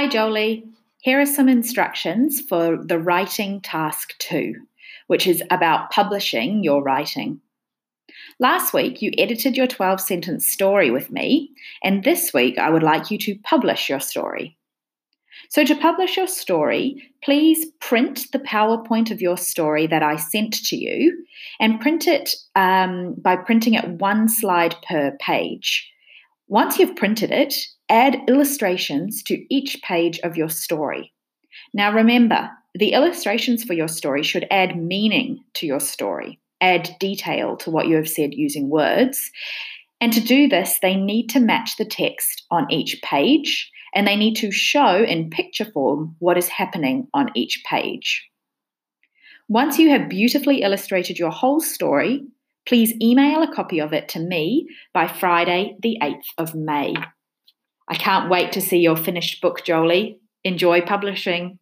Hi, Joely. Here are some instructions for the writing task two, which is about publishing your writing. Last week, you edited your 12 sentence story with me, and this week, I would like you to publish your story. So, to publish your story, please print the PowerPoint of your story that I sent to you and print it um, by printing it one slide per page. Once you've printed it, add illustrations to each page of your story. Now, remember, the illustrations for your story should add meaning to your story, add detail to what you have said using words. And to do this, they need to match the text on each page and they need to show in picture form what is happening on each page. Once you have beautifully illustrated your whole story, please email a copy of it to me by Friday, the 8th of May. I can't wait to see your finished book, Joely. Enjoy publishing.